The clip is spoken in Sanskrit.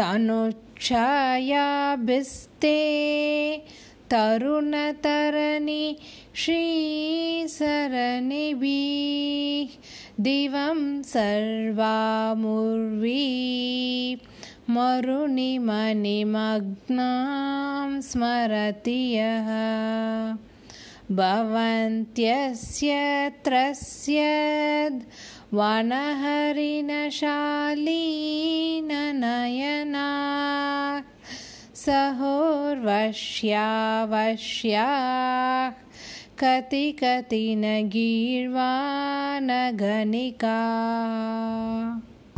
तनुच्छायाभिस्ते तरुणतरणि श्रीसरणिभिः दिवं सर्वामुर्वी मरुणिमणिमग्नां स्मरति यः भवन्त्यस्य त्रस्यद् वनहरिणशालीननयना सहोर्वश्यावश्या कति कति न गीर्वाणगणिका